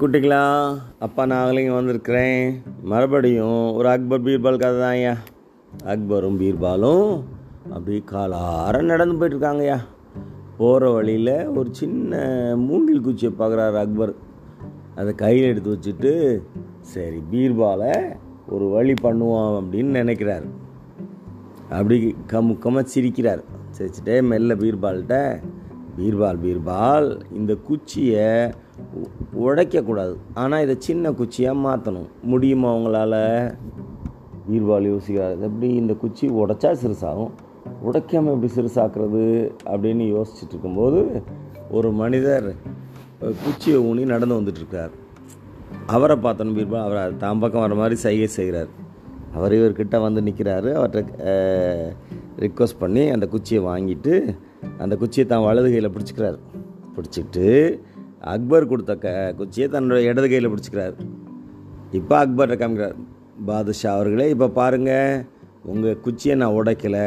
குட்டிங்களா அப்பா நாகலிங்க வந்திருக்கிறேன். மறுபடியும் ஒரு அக்பர் பீர்பால் கதை தான் ஐயா. அக்பரும் பீர்பாலும் அப்படி காலார நடந்து போயிட்டுருக்காங்கய்யா போகிற வழியில் ஒரு சின்ன மூங்கில் குச்சியை பார்க்குறாரு அக்பர். அதை கையில் எடுத்து வச்சுட்டு சரி பீர்பாலை ஒரு வழி பண்ணுவோம் அப்படின்னு நினைக்கிறார். அப்படி கமுக்கமாக சிரிக்கிறார். சிரிச்சுட்டே மெல்ல பீர்பால்கிட்ட பீர்பால் பீர்பால் இந்த குச்சியை உழைக்கக்கூடாது உடைக்கக்கூடாது. ஆனால் இதை சின்ன குச்சியாக மாற்றணும் முடியுமா அவங்களால பீர்பால் யோசிக்காது எப்படி இந்த குச்சி உடைச்சா சிறுசாகும்? உடைக்காமல் எப்படி சிறுசாக்குறது அப்படின்னு யோசிச்சுட்டு இருக்கும்போது ஒரு மனிதர் குச்சியை ஊனி நடந்து வந்துட்டுருக்கார். அவரை பார்த்தோன்னு பீர்பால் அவர் தான் பக்கம் வர மாதிரி சைகை செய்கிறார். அவர் இவர்கிட்ட வந்து நிற்கிறாரு அவர்கிட்ட ரிக்வஸ்ட் பண்ணி அந்த குச்சியை வாங்கிட்டு அந்த குச்சியை தான் வலது கையில் பிடிச்சிக்கிறார். பிடிச்சிட்டு அக்பர் கொடுத்த க குச்சியை தன்னோட இடது கையில் பிடிச்சிக்கிறார். இப்போ அக்பர்கிட்ட காமிக்கிறார் பாதுஷா அவர்களே இப்போ பாருங்கள் உங்கள் குச்சியை நான் உடைக்கலை.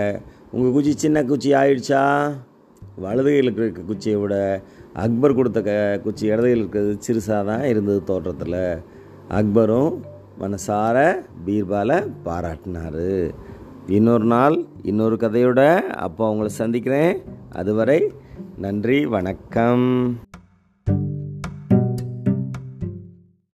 உங்கள் குச்சி சின்ன குச்சி ஆயிடுச்சா? வலது கையில் இருக்க குச்சியை விட அக்பர் கொடுத்த க குச்சி இடது கையில் இருக்கிறது சிறுசாக தான் இருந்தது தோற்றத்தில். அக்பரும் மனசார பீர்பாலை பாராட்டினார். இன்னொரு நாள் இன்னொரு கதையோட அப்போ அவங்கள சந்திக்கிறேன். அதுவரை நன்றி வணக்கம்.